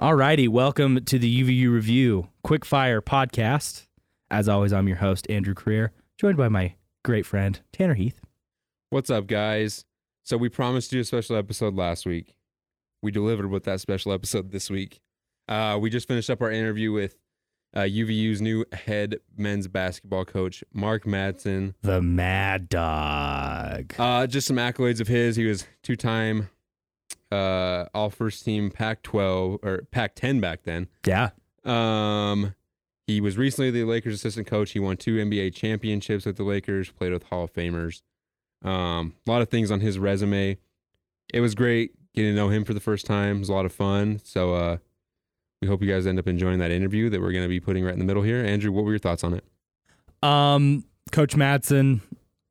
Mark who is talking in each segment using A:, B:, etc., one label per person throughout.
A: Alrighty, welcome to the UVU Review Quick Fire Podcast. As always, I'm your host, Andrew Creer, joined by my great friend, Tanner Heath.
B: What's up, guys? So we promised you a special episode last week. We delivered with that special episode this week. Uh, we just finished up our interview with uh, UVU's new head men's basketball coach, Mark Madsen.
A: The Mad Dog.
B: Uh, just some accolades of his. He was two-time uh, all first team Pac-12 or Pac-10 back then.
A: Yeah.
B: Um, he was recently the Lakers assistant coach. He won two NBA championships with the Lakers, played with Hall of Famers. Um, a lot of things on his resume. It was great getting to know him for the first time. It was a lot of fun. So uh, we hope you guys end up enjoying that interview that we're going to be putting right in the middle here. Andrew, what were your thoughts on it?
A: Um, Coach Madsen,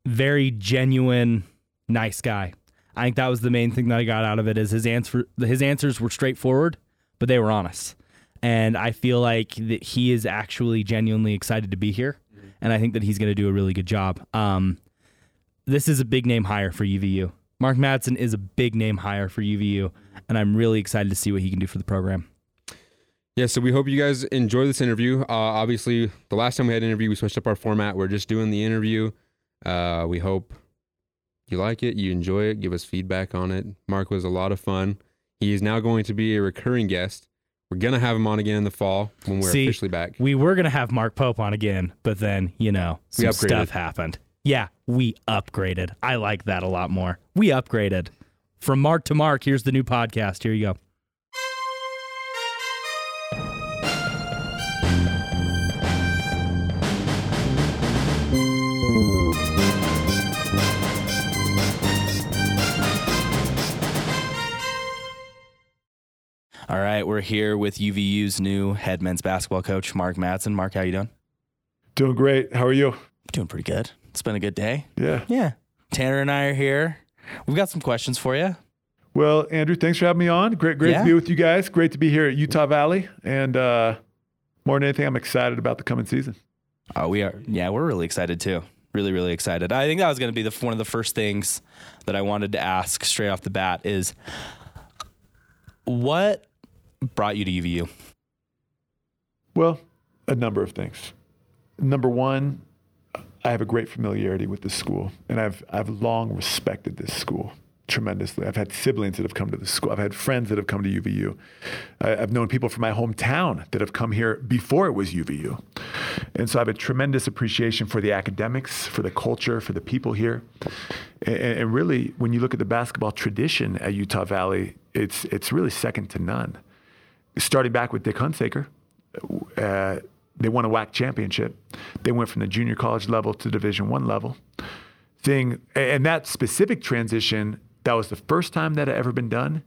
A: very genuine, nice guy. I think that was the main thing that I got out of it is his answer his answers were straightforward, but they were honest. And I feel like that he is actually genuinely excited to be here. And I think that he's going to do a really good job. Um, this is a big name hire for UVU. Mark Madsen is a big name hire for UVU, and I'm really excited to see what he can do for the program.
B: Yeah, so we hope you guys enjoy this interview. Uh, obviously, the last time we had an interview, we switched up our format. We're just doing the interview. Uh, we hope you like it, you enjoy it, give us feedback on it. Mark was a lot of fun. He is now going to be a recurring guest. We're gonna have him on again in the fall when we're
A: See,
B: officially back.
A: We were going to have Mark Pope on again, but then, you know, some stuff happened. Yeah, we upgraded. I like that a lot more. We upgraded. From Mark to Mark, here's the new podcast. Here you go. All right, we're here with UVU's new head men's basketball coach, Mark Madsen. Mark, how you doing?
C: Doing great. How are you?
A: Doing pretty good. It's been a good day.
C: Yeah.
A: Yeah. Tanner and I are here. We've got some questions for you.
C: Well, Andrew, thanks for having me on. Great, great
A: Yeah.
C: to be with you guys. Great to be here at Utah Valley. And uh, more than anything, I'm excited about the coming season.
A: Oh, we are. Yeah, we're really excited too. Really, really excited. I think that was going to be the one of the first things that I wanted to ask straight off the bat is what brought you to UVU?
C: Well, a number of things. Number one, I have a great familiarity with this school, and I've I've long respected this school tremendously. I've had siblings that have come to the school. I've had friends that have come to UVU. I, I've known people from my hometown that have come here before it was UVU, and so I have a tremendous appreciation for the academics, for the culture, for the people here, and, and really, when you look at the basketball tradition at Utah Valley, it's it's really second to none. Starting back with Dick Hunsaker, uh, they won a WAC championship. They went from the junior college level to Division One level. Thing and that specific transition, that was the first time that had ever been done,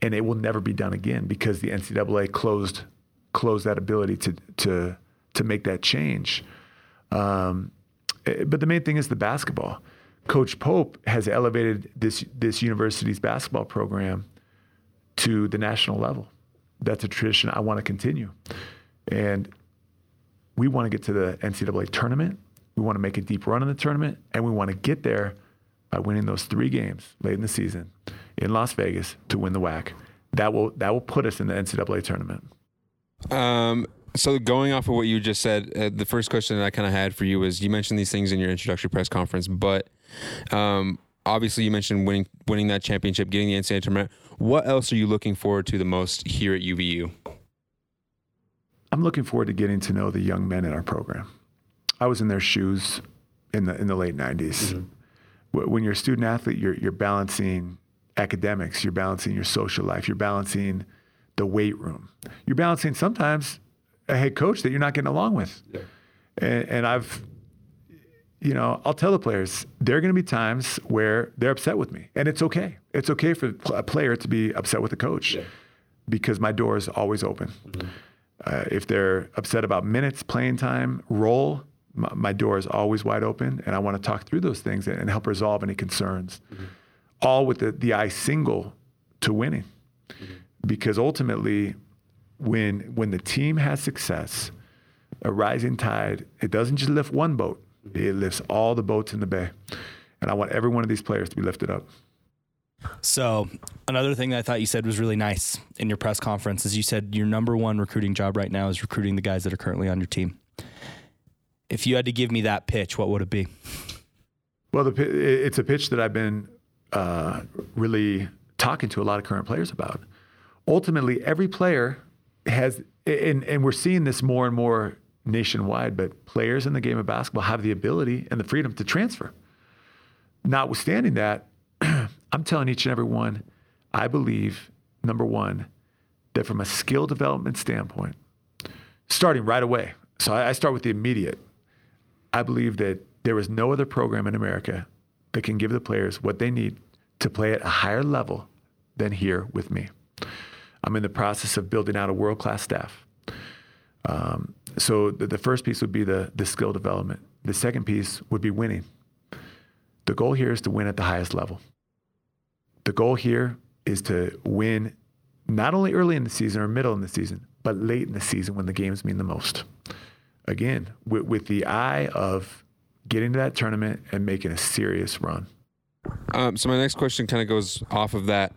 C: and it will never be done again because the NCAA closed closed that ability to to to make that change. Um, eh, but the main thing is the basketball. Coach Pope has elevated this this university's basketball program to the national level. That's a tradition I want to continue. And we want to get to the NCAA tournament. We want to make a deep run in the tournament, and we want to get there by winning those three games late in the season in Las Vegas to win the WAC. That will that will put us in the NCAA tournament.
B: Um, so going off of what you just said, uh, the first question that I kind of had for you was you mentioned these things in your introductory press conference, but um, obviously you mentioned winning winning that championship, getting the NCAA tournament. What else are you looking forward to the most here at UVU?
C: I'm looking forward to getting to know the young men in our program. I was in their shoes in the in the late '90s. Mm-hmm. Wh- When you're a student athlete, you're you're balancing academics, you're balancing your social life, you're balancing the weight room, you're balancing sometimes a head coach that you're not getting along with. And, and I've, you know, I'll tell the players there are going to be times where they're upset with me, and it's okay. It's okay for a player to be upset with the coach because my door is always open. Mm-hmm. Uh, if they're upset about minutes, playing time, role, my, my door is always wide open, and I want to talk through those things and, and help resolve any concerns. Mm-hmm. All with the, the eye single to winning, mm-hmm. because ultimately, when when the team has success, a rising tide, it doesn't just lift one boat; It lifts all the boats in the bay. And I want every one of these players to be lifted up.
A: So, another thing that I thought you said was really nice in your press conference is you said your number one recruiting job right now is recruiting the guys that are currently on your team. If you had to give me that pitch, what would it be?
C: Well, the, it's a pitch that I've been uh, really talking to a lot of current players about. Ultimately, every player has, and, and we're seeing this more and more nationwide, but players in the game of basketball have the ability and the freedom to transfer. Notwithstanding that, I'm telling each and every one, I believe, number one, that from a skill development standpoint, starting right away, so I, start with the immediate, I believe that there is no other program in America that can give the players what they need to play at a higher level than here with me. I'm in the process of building out a world class staff. Um, so the, the first piece would be the, the skill development. The second piece would be winning. The goal here is to win at the highest level. The goal here is to win not only early in the season or middle in the season, but late in the season when the games mean the most. Again, with, with the eye of getting to that tournament and making a serious run.
B: Um, so my next question kind of goes off of that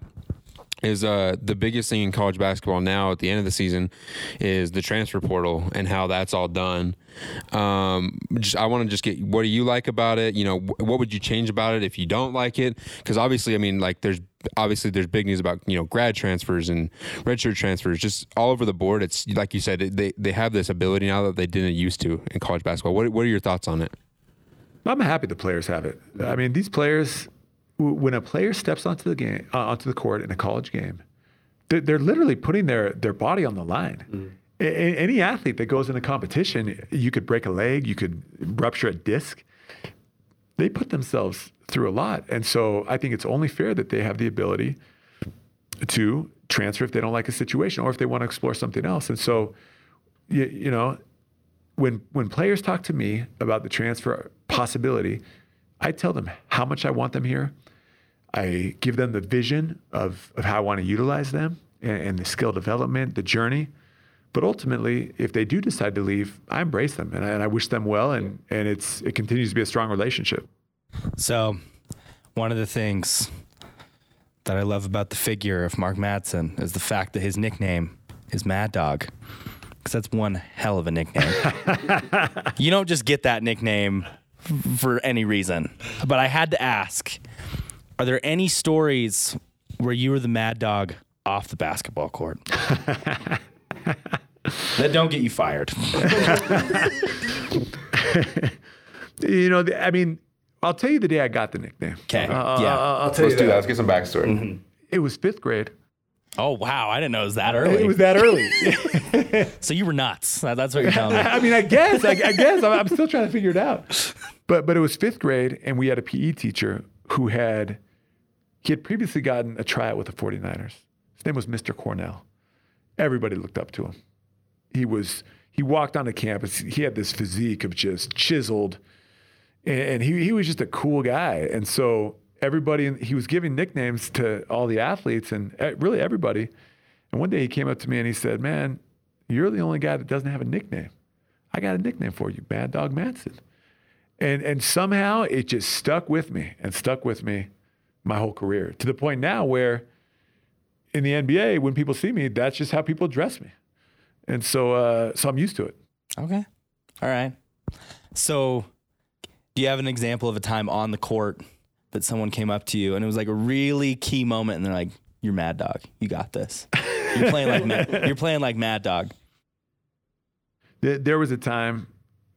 B: is uh, the biggest thing in college basketball now at the end of the season is the transfer portal and how that's all done. Um, just, I want to just get what do you like about it? You know, what would you change about it if you don't like it? Because obviously, I mean, like there's obviously there's big news about you know grad transfers and redshirt transfers, just all over the board. It's like you said, they they have this ability now that they didn't used to in college basketball. What what are your thoughts on it?
C: I'm happy the players have it. I mean, these players when a player steps onto the game uh, onto the court in a college game, they're, they're literally putting their their body on the line. Mm. A- any athlete that goes in a competition, you could break a leg, you could rupture a disc. They put themselves through a lot, and so I think it's only fair that they have the ability to transfer if they don't like a situation or if they want to explore something else. And so, you, you know, when when players talk to me about the transfer possibility, I tell them how much I want them here I give them the vision of, of how I want to utilize them and, and, the skill development, the journey. But ultimately, if they do decide to leave, I embrace them and I, and I wish them well, and, and it's it continues to be a strong relationship.
A: So, one of the things that I love about the figure of Mark Madsen is the fact that his nickname is Mad Dog, because that's one hell of a nickname. you don't just get that nickname for any reason. But I had to ask are there any stories where you were the mad dog off the basketball court? that don't get you fired.
C: you know, I mean, I'll tell you the day I got the nickname.
A: Okay. Uh, yeah.
D: I'll tell Let's you do that. Let's get some backstory. Mm-hmm.
C: It was fifth grade.
A: Oh wow! I didn't know it was that early.
C: It was that early.
A: so you were nuts. That's what you're telling me.
C: I mean, I guess. I, I guess I'm, I'm still trying to figure it out. But but it was fifth grade, and we had a PE teacher who had he had previously gotten a tryout with the 49ers. His name was Mr. Cornell. Everybody looked up to him. He was he walked onto campus. He had this physique of just chiseled, and he he was just a cool guy. And so everybody he was giving nicknames to all the athletes and really everybody. And one day he came up to me and he said, "Man, you're the only guy that doesn't have a nickname. I got a nickname for you, Mad Dog Madsen." And and somehow it just stuck with me and stuck with me my whole career to the point now where in the NBA, when people see me, that's just how people address me. And so, uh, so I'm used to it.
A: Okay. All right. So, do you have an example of a time on the court that someone came up to you and it was like a really key moment and they're like, "You're Mad Dog. You got this. You're playing like Mad, you're playing like Mad Dog."
C: There was a time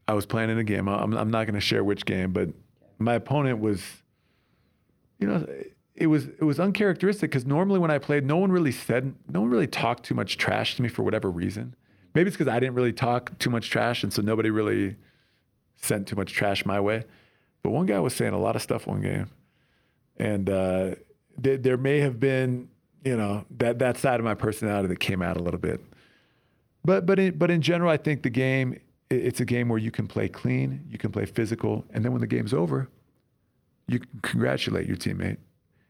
C: I was playing in a game. I'm, I'm not going to share which game, but my opponent was you know, it was it was uncharacteristic because normally when I played, no one really said, no one really talked too much trash to me for whatever reason. Maybe it's because I didn't really talk too much trash, and so nobody really sent too much trash my way. But one guy was saying a lot of stuff one game, and uh, th- there may have been, you know, that that side of my personality that came out a little bit. But but in, but in general, I think the game it's a game where you can play clean, you can play physical, and then when the game's over, you congratulate your teammate.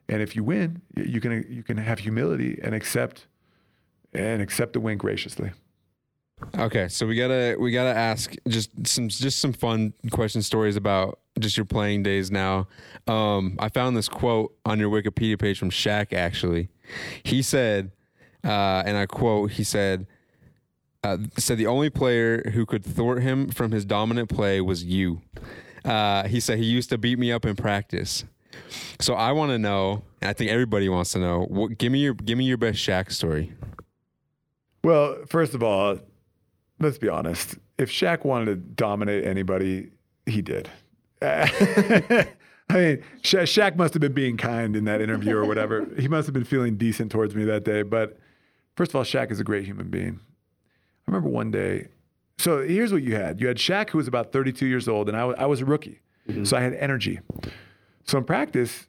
C: And if you win, you can you can have humility and accept and accept the win graciously.
B: Okay, so we gotta we gotta ask just some just some fun question stories about just your playing days now. Um, I found this quote on your Wikipedia page from Shaq. Actually, he said, uh, and I quote, he said, uh, "said the only player who could thwart him from his dominant play was you." Uh, he said he used to beat me up in practice. So I want to know, and I think everybody wants to know. What, give me your give me your best Shaq story.
C: Well, first of all, let's be honest. If Shaq wanted to dominate anybody, he did. I mean, Sha- Shaq must have been being kind in that interview or whatever. he must have been feeling decent towards me that day. But first of all, Shaq is a great human being. I remember one day. So here's what you had: you had Shaq, who was about 32 years old, and I was, I was a rookie, mm-hmm. so I had energy. So in practice,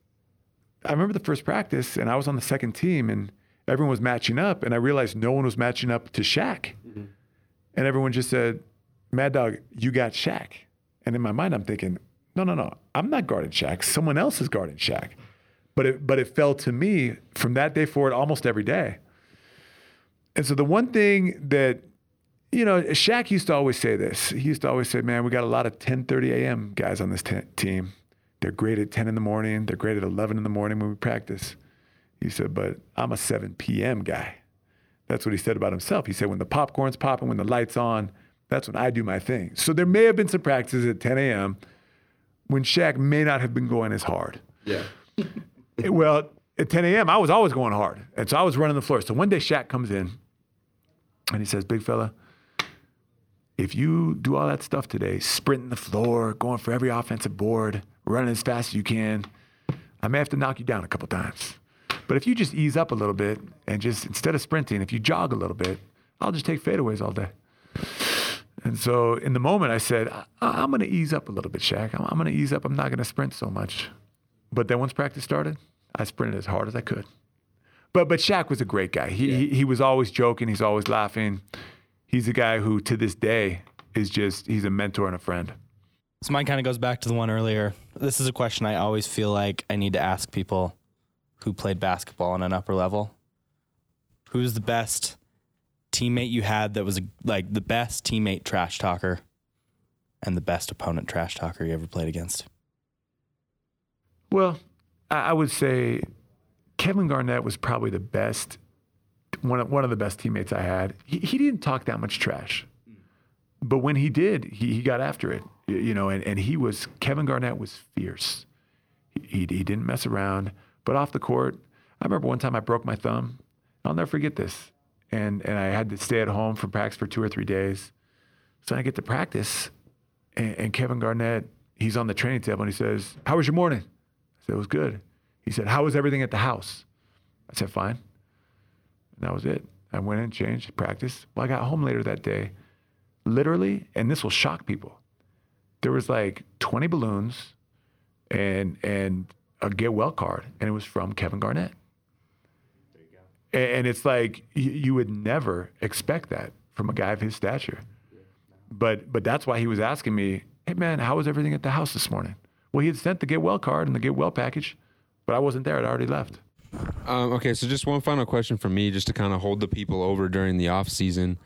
C: I remember the first practice, and I was on the second team, and everyone was matching up, and I realized no one was matching up to Shaq, mm-hmm. and everyone just said, "Mad Dog, you got Shaq," and in my mind, I'm thinking, "No, no, no, I'm not guarding Shaq. Someone else is guarding Shaq." But it, but it fell to me from that day forward, almost every day. And so the one thing that you know, Shaq used to always say this. He used to always say, "Man, we got a lot of 10:30 a.m. guys on this te- team. They're great at 10 in the morning. They're great at 11 in the morning when we practice." He said, "But I'm a 7 p.m. guy." That's what he said about himself. He said, "When the popcorn's popping, when the lights on, that's when I do my thing." So there may have been some practices at 10 a.m. when Shaq may not have been going as hard.
D: Yeah.
C: well, at 10 a.m., I was always going hard. And so I was running the floor. So one day Shaq comes in and he says, Big fella, if you do all that stuff today, sprinting the floor, going for every offensive board, running as fast as you can, I may have to knock you down a couple times. But if you just ease up a little bit and just instead of sprinting, if you jog a little bit, I'll just take fadeaways all day. And so in the moment, I said, I- I'm going to ease up a little bit, Shaq. I'm, I'm going to ease up. I'm not going to sprint so much. But then once practice started, I sprinted as hard as I could. But but Shaq was a great guy. He he, he was always joking. He's always laughing. He's a guy who to this day is just he's a mentor and a friend.
A: So mine kind of goes back to the one earlier. This is a question I always feel like I need to ask people who played basketball on an upper level. Who's the best teammate you had that was like the best teammate trash talker and the best opponent trash talker you ever played against?
C: Well, I, I would say Kevin Garnett was probably the best one of, one of the best teammates I had. He, he didn't talk that much trash, but when he did, he, he got after it. You know, and, and he was Kevin Garnett was fierce. He, he didn't mess around. But off the court, I remember one time I broke my thumb. I'll never forget this. And and I had to stay at home from practice for two or three days. So I get to practice, and, and Kevin Garnett, he's on the training table and he says, "How was your morning?" I said, "It was good." He said, "How was everything at the house?" I said, "Fine." And that was it. I went in, changed, practiced. Well, I got home later that day. Literally, and this will shock people. There was like 20 balloons and and a get well card, and it was from Kevin Garnett. A- And it's like you, you would never expect that from a guy of his stature. But but that's why he was asking me, "Hey man, how was everything at the house this morning?" Well, he had sent the get well card and the get well package, but I wasn't there. I'd already left.
B: Um, okay, so just one final question from me, just to kind of hold the people over during the off season.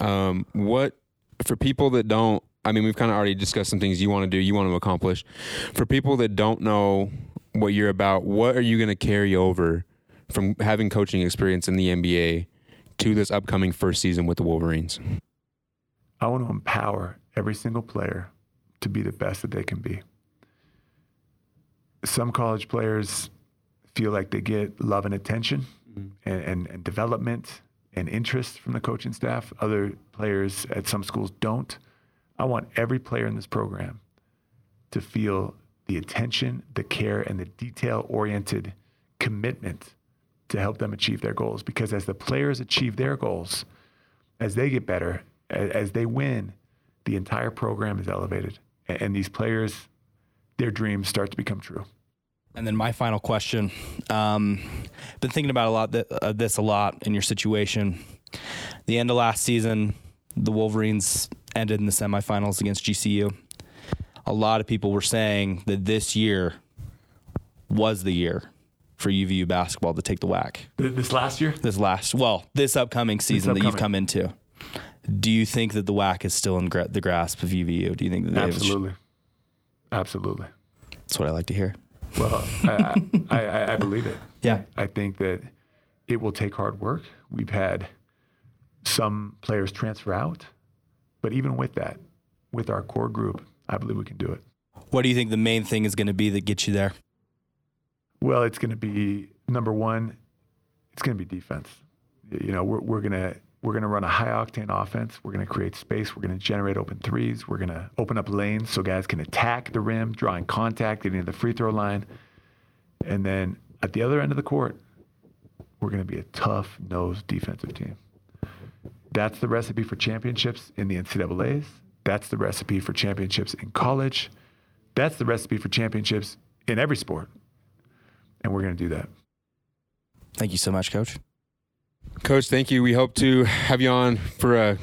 B: Um, what for people that don't? I mean, we've kind of already discussed some things you want to do, you want to accomplish. For people that don't know what you're about, what are you going to carry over from having coaching experience in the NBA to this upcoming first season with the Wolverines?
C: I want to empower every single player to be the best that they can be. Some college players feel like they get love and attention mm-hmm. and, and, and development and interest from the coaching staff. Other players at some schools don't. I want every player in this program to feel the attention, the care, and the detail oriented commitment to help them achieve their goals. Because as the players achieve their goals, as they get better, as they win, the entire program is elevated. And these players, their dreams start to become true.
A: And then my final question. Um, been thinking about a lot th- uh, this a lot in your situation. The end of last season, the Wolverines ended in the semifinals against GCU. A lot of people were saying that this year was the year for UVU basketball to take the
C: WAC. This last year,
A: This last, well, this upcoming season that you've come into. Do you think that the WAC is still in gra- the grasp of UVU? Do you think that
C: Absolutely. Absolutely.
A: That's what I like to hear.
C: Well, I, I, I, I believe it.
A: Yeah.
C: I think that it will take hard work. We've had some players transfer out, but even with that, with our core group, I believe we can do it.
A: What do you think the main thing is going to be that gets you there?
C: Well, it's going to be number one. It's going to be defense. You know, we're, we're going to we're going to run a high octane offense. We're going to create space. We're going to generate open threes. We're going to open up lanes so guys can attack the rim, drawing contact, getting to the free throw line, and then at the other end of the court, we're going to be a tough nosed defensive team. That's the recipe for championships in the NCAA's. That's the recipe for championships in college. That's the recipe for championships in every sport. And we're going to do that.
A: Thank you so much, Coach.
B: Coach, thank you. We hope to have you on for a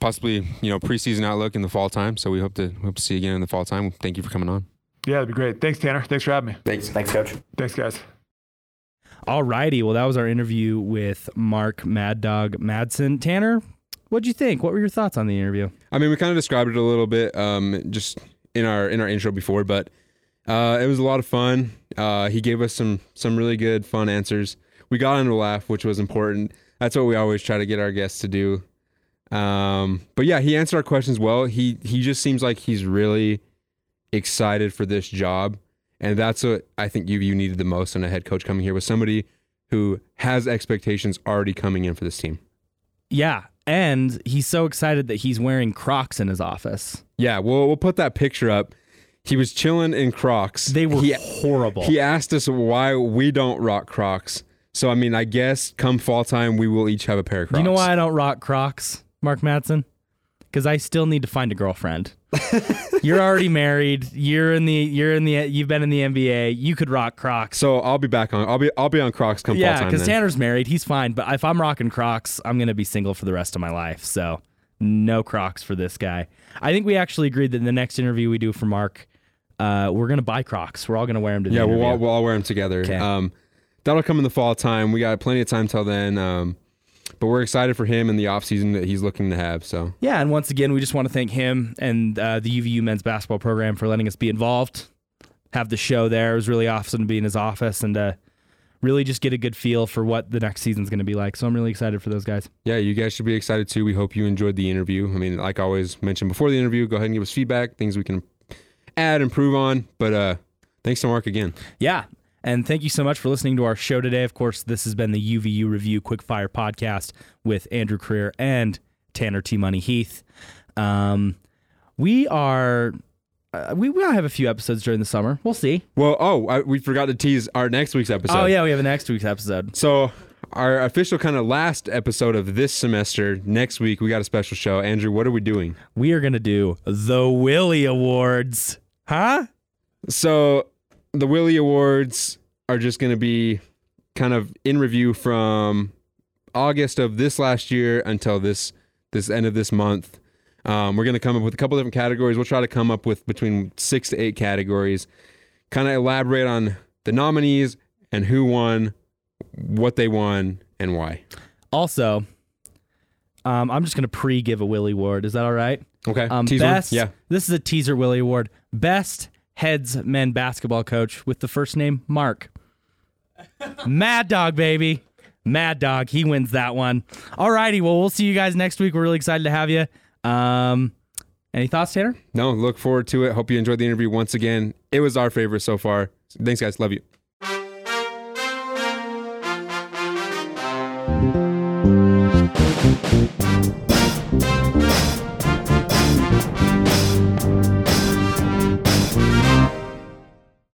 B: possibly you know preseason outlook in the fall time. So we hope to hope to see you again in the fall time. Thank you for coming on.
C: Yeah, that'd be great. Thanks, Tanner. Thanks for having me.
D: Thanks.
A: Thanks, Coach.
C: Thanks, guys.
A: All righty. Well, that was our interview with Mark Mad Dog Madsen. Tanner, what'd you think? What were your thoughts on the interview?
B: I mean, we kind of described it a little bit um, just in our in our intro before, but uh, it was a lot of fun. Uh, he gave us some some really good fun answers. We got him to laugh, which was important. That's what we always try to get our guests to do. Um, but yeah, he answered our questions well. He he just seems like he's really excited for this job, and that's what I think you you needed the most in a head coach coming here with somebody who has expectations already coming in for this team.
A: Yeah. And he's so excited that he's wearing Crocs in his office.
B: Yeah, we'll we'll put that picture up. He was chilling in Crocs.
A: They were
B: He,
A: horrible.
B: he asked us why we don't rock Crocs. So I mean, I guess come fall time we will each have a pair of Crocs.
A: you know why I don't rock Crocs, Mark Madsen? Because I still need to find a girlfriend. you're already married. You're in the. You're in the. You've been in the NBA. You could rock Crocs.
B: So I'll be back on. I'll be I'll be on Crocs come
A: yeah,
B: fall time.
A: Yeah, because
B: then.
A: Tanner's married. He's fine. But if I'm rocking Crocs, I'm gonna be single for the rest of my life. So no Crocs for this guy. I think we actually agreed that in the next interview we do for Mark, uh, we're gonna buy Crocs. We're all gonna wear them to the
B: yeah, we'll all, we'll all wear them together.
A: Okay.
B: Um, that'll come in the fall time. We got plenty of time till then. Um, but we're excited for him and the off season that he's looking to have. So
A: Yeah, and once again, we just want to thank him and uh, the UVU men's basketball program for letting us be involved, have the show there. It was really awesome to be in his office and uh, really just get a good feel for what the next season's going to be like. So I'm really excited for those guys.
B: yeah, you guys should be excited too. We hope you enjoyed the interview. I mean, like I always mentioned before the interview, go ahead and give us feedback, things we can add, improve on. But uh, thanks to Mark again.
A: Yeah. And thank you so much for listening to our show today. Of course, this has been the UVU Review Quickfire podcast with Andrew Creer and Tanner T Money Heath. Um, we are. Uh, we will have a few episodes during the summer. We'll see.
B: Well, oh, I, we forgot to tease our next week's episode.
A: oh yeah, we have a next week's episode.
B: So our official kind of last episode of this semester, next week we got a special show. Andrew, what are we doing?
A: we are going to do the Willie Awards. Huh?
B: So the Willie Awards are just going to be kind of in review from August of this last year until this this end of this month. Um, we're going to come up with a couple different categories. We'll try to come up with between six to eight categories, kind of elaborate on the nominees and who won, what they won, and why.
A: Also, um, I'm just going to pre give a Willie Award. Is that all right?
B: Okay.
A: Um,
B: Tease one?
A: best,
B: Yeah.
A: This is a teaser Willie Award. Best heads men basketball coach with the first name Mark. Mad Dog, baby. Mad Dog. He wins that one. All righty. Well, we'll see you guys next week. We're really excited to have you. Um, any thoughts, Tanner?
B: No, look forward to it. Hope you enjoyed the interview once again. It was our favorite so far. Thanks, guys. Love you.